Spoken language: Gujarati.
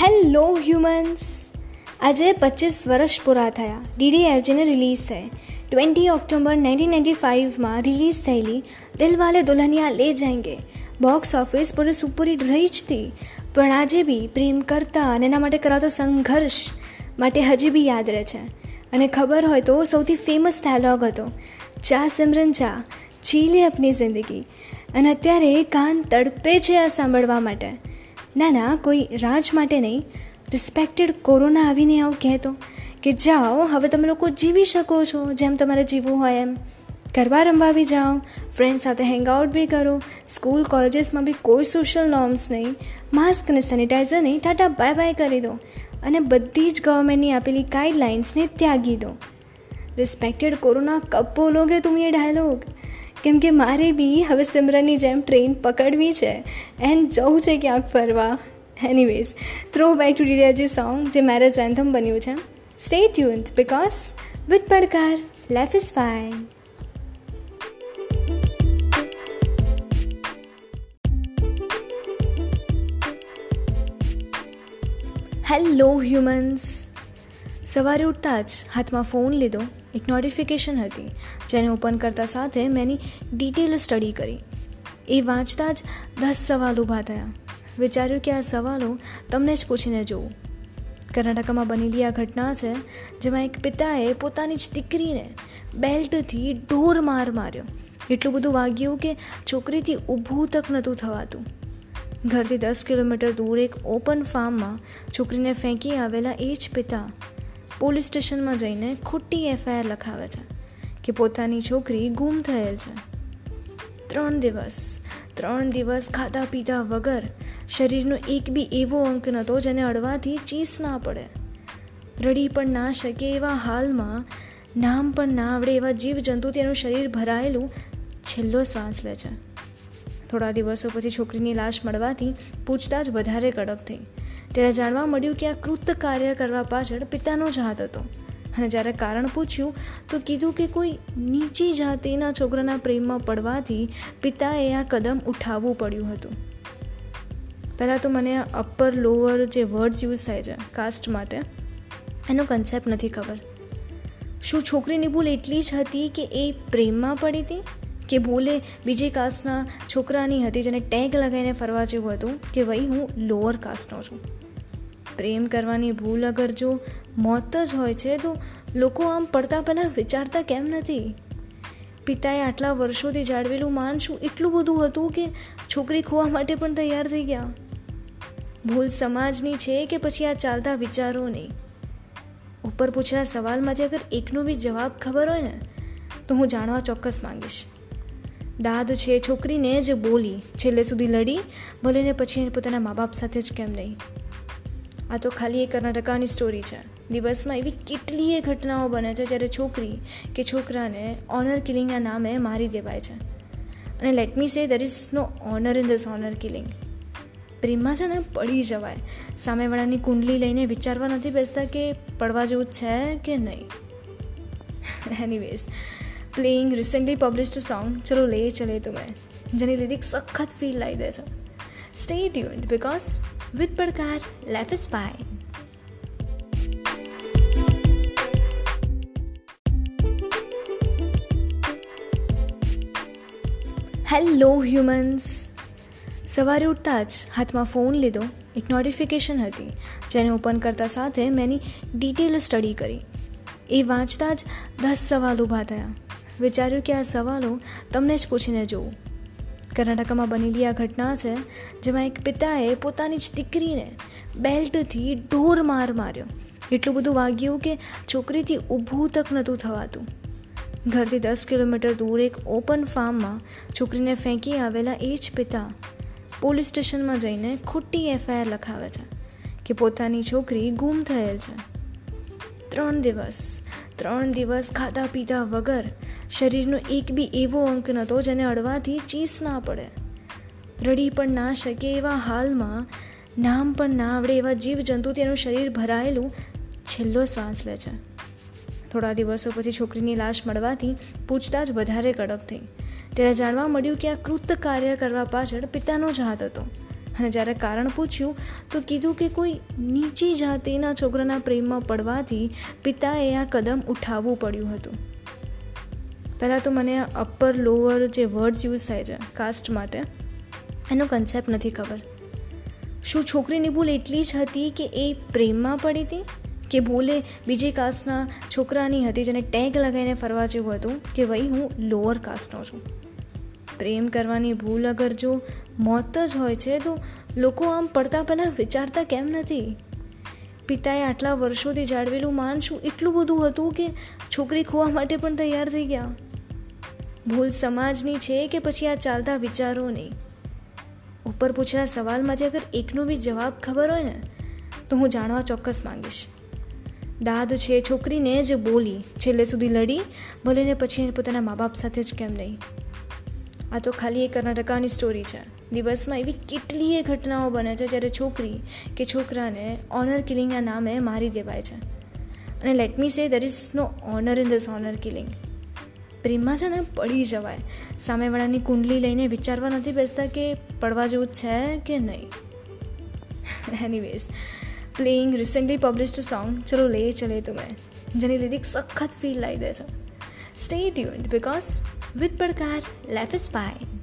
હેલો હ્યુમન્સ આજે પચીસ વર્ષ પૂરા થયા. ડીડી એરજીને રિલીઝ થઈ. ટ્વેન્ટી ઓક્ટોબર નાઇન્ટીન નાઇન્ટી ફાઇવમાં રિલીઝ થયેલી દિલવાલે દુલ્હનિયા લે જાયંગે. બોક્સ ઓફિસ પર સુપરહિટ રહી જ હતી. પણ આજે બી પ્રેમ કરતા અને એના માટે કરાતો સંઘર્ષ માટે હજી બી યાદ રહે છે. અને ખબર હોય તો સૌથી ફેમસ ડાયલોગ હતો. ચા સિમરન ચા. ચીલે અપની જિંદગી. અને અત્યારે કાન તડપે છે આ સાંભળવા માટે. ના ના, કોઈ રાજ માટે નહીં. રિસ્પેક્ટેડ કોરોના આવીને આવું કહેતો કે, જાઓ, હવે તમે લોકો જીવી શકો છો, જેમ તમારે જીવવું હોય એમ. ગરબા રમવા બી જાઓ ફ્રેન્ડ સાથે હેંગઆઉટ બી કરો સ્કૂલ કોલેજીસમાં બી કોઈ સોશિયલ નોર્મ્સ નહીં. માસ્ક અને સેનિટાઈઝર નહીં, ટાટા બાય બાય કરી દો. અને બધી જ ગવર્મેન્ટની આપેલી ગાઈડલાઇન્સને ત્યાગી દો. રિસ્પેક્ટેડ કોરોના કબ બોલોગે તુમ એ ડાયલોગ કેમ કે મારે બી હવે સિમરનની જેમ ટ્રેન પકડવી છે એન્ડ જવું છે ક્યાંક ફરવા. એનીવેઝ થ્રો બેક ટુ ડીડીઆજી સોંગ જે મેરેજ એન્થમ બન્યું છે સ્ટે ટ્યુન્ડ બિકોઝ વિથ પડકાર life is fine hello humans સવારે ઉઠતા જ હાથમાં ફોન લીધો. એક નોટિફિકેશન હતી, જેને ઓપન કરતા સાથે મેં એની ડિટેલ સ્ટડી કરી. એ વાંચતા જ દસ સવાલ ઊભા થયા. વિચાર્યું કે આ સવાલો તમને જ પૂછીને જોઉં. કર્ણાટકમાં બનેલી આ ઘટના છે, જેમાં એક પિતાએ પોતાની જ દીકરીને બેલ્ટથી ઢોર માર માર્યો. એટલું બધું વાગ્યું કે છોકરીથી ઊભું તક નહોતું થવાતું. ઘરથી દસ કિલોમીટર દૂર એક ઓપન ફાર્મમાં છોકરીને ફેંકી આવેલા એ જ પિતા પોલીસ સ્ટેશનમાં જઈને ખોટી એફઆઈઆર લખાવે છે કે પોતાની છોકરી ગુમ થયેલ છે. ત્રણ દિવસ ત્રણ દિવસ ખાધા પીધા વગર શરીરનો એક બી એવો અંક નહોતો જેને અડવાથી ચીસ ના પડે. રડી પણ ના શકે એવા હાલમાં, નામ પણ ના આવડે એવા જીવજંતુ તેનું શરીર ભરાયેલું છેલ્લો શ્વાસ લે છે. થોડા દિવસો પછી છોકરીની લાશ મળવાથી પૂછતાછ વધારે કડક થઈ. ત્યારે જાણવા મળ્યું કે આ કૃત કાર્ય કરવા પાછળ પિતાનો જ હાથ હતો. અને જ્યારે કારણ પૂછ્યું, તો કીધું કે કોઈ નીચી જાતિના છોકરાના પ્રેમમાં પડવાથી પિતાએ આ કદમ ઉઠાવવું પડ્યું હતું. પહેલાં તો મને અપર લોઅર જે વર્ડ્સ યુઝ થાય છે કાસ્ટ માટે, એનો કન્સેપ્ટ નથી ખબર. શું છોકરીની ભૂલ એટલી જ હતી કે એ પ્રેમમાં પડી હતી? કે ભૂલે બીજી કાસ્ટના છોકરાની હતી જેને ટેગ લગાવીને ફરવા જેવું હતું? કે ભાઈ, હું લોઅર કાસ્ટનો છું? પ્રેમ કરવાની ભૂલ અગર જો મોત જ હોય છે, તો લોકો આમ પડતા પહેલાં વિચારતા કેમ નથી? પિતાએ આટલા વર્ષોથી જાળવેલું માન શું એટલું બધું હતું કે છોકરી ખોવા માટે પણ તૈયાર થઈ ગયા? ભૂલ સમાજની છે કે પછી આ ચાલતા વિચારો નહીં ઉપર પૂછેલા સવાલમાંથી અગર એકનો બી જવાબ ખબર હોય ને, તો હું જાણવા ચોક્કસ માંગીશ. દાદ છે છોકરીને જ બોલી, છેલ્લે સુધી લડી, ભલે ને પછી પોતાના મા બાપ સાથે જ કેમ નહીં? આ તો ખાલી એક કર્ણાટકાની સ્ટોરી છે. દિવસમાં એવી કેટલીય ઘટનાઓ બને છે જ્યારે છોકરી કે છોકરાને ઓનર કિલિંગના નામે મારી દેવાય છે. અને let me say there is no honour in this honour killing પ્રેમમાં છે ને પડી જવાય. સામેવાળાની કુંડલી લઈને વિચારવા નથી બેસતા કે પડવા જેવું છે કે નહીં. Anyways playing recently published song ચલો લે ચલે તુમે જેની લિરિક્સ સખત ફીલ લાવી દે છે. સ્ટે ટ્યુન્ડ બિકોઝ વિથ પડકાર life is fine hello humans સવારે ઉઠતા જ હાથમાં ફોન લીધો. એક નોટિફિકેશન હતી, જેને ઓપન કરતા સાથે મેં એની ડિટેલ સ્ટડી કરી. એ વાંચતા જ દસ સવાલ ઊભા થયા. વિચાર્યું કે આ સવાલો તમને જ પૂછીને જોઉં. કર્ણાટકમાં બનેલી આ ઘટના છે, જેમાં એક પિતાએ પોતાની જ દીકરીને બેલ્ટથી ઢોર માર માર્યો. એટલું બધું વાગ્યું કે છોકરીથી ઊભું તક નહોતું થવાતું. ઘરથી દસ કિલોમીટર દૂર એક ઓપન ફાર્મમાં છોકરીને ફેંકી આવેલા એ જ પિતા પોલીસ સ્ટેશનમાં જઈને ખોટી એફઆઈઆર લખાવે છે કે પોતાની છોકરી ગુમ થયેલ છે. ત્રણ દિવસ ત્રણ દિવસ ખાધા પીધા વગર શરીરનો એક બી એવો અંક નહોતો જેને અડવાથી ચીસ ના પડે. રડી પણ ના શકે એવા હાલમાં, નામ પણ ના આવડે એવા જીવજંતુ તેનું શરીર ભરાયેલું છેલ્લો શ્વાસ લે છે. થોડા દિવસો પછી છોકરીની લાશ મળવાથી પૂછતા જ વધારે કડક થઈ. ત્યારે જાણવા મળ્યું કે આ કૃત કાર્ય કરવા પાછળ પિતાનો જ હાથ હતો. અને જ્યારે કારણ પૂછ્યું, તો કીધું કે કોઈ નીચી જાતિના છોકરાના પ્રેમમાં પડવાથી પિતાએ આ કદમ ઉઠાવવું પડ્યું હતું. પહેલાં તો મને અપર લોઅર જે વર્ડ્સ યુઝ થાય છે કાસ્ટ માટે, એનો કન્સેપ્ટ નથી ખબર. શું છોકરીની ભૂલ એટલી જ હતી કે એ પ્રેમમાં પડી હતી? કે ભૂલે બીજી કાસ્ટના છોકરાની હતી જેને ટેગ લગાવીને ફરવા જેવું હતું? કે ભાઈ, હું લોઅર કાસ્ટનો છું. પ્રેમ કરવાની ભૂલ અગર જો મોત જ હોય છે, તો લોકો આમ પડતા પહેલાં વિચારતા કેમ નથી? પિતાએ આટલા વર્ષોથી જાળવેલું માન શું એટલું બધું હતું કે છોકરી ખોવા માટે પણ તૈયાર થઈ ગયા? ભૂલ સમાજની છે કે પછી આ ચાલતા વિચારો નહીં ઉપર પૂછેલા સવાલમાંથી અગર એકનો બી જવાબ ખબર હોય ને, તો હું જાણવા ચોક્કસ માંગીશ. દાદ છે છોકરીને જ બોલી, છેલ્લે સુધી લડી, ભલે ને પછી પોતાના મા બાપ સાથે જ કેમ નહીં. આ તો ખાલી એ કર્ણાટકાની સ્ટોરી છે. દિવસમાં એવી કેટલીય ઘટનાઓ બને છે જ્યારે છોકરી કે છોકરાને ઓનર કિલિંગના નામે મારી દેવાય છે. અને let me say there is no honour in this honour killing પ્રેમમાં છે ને પડી જવાય. સામેવાળાની કુંડલી લઈને વિચારવા નથી બેસતા કે પડવા જેવું છે કે નહીં. Anyways playing recently published song ચલો લે ચલે તુમે જેની લિરિક્સ સખત ફીલ લાવી દે છે. સ્ટે ટ્યુન્ડ બિકોઝ વિથ પડકાર લેફ ઇઝ ફાઇન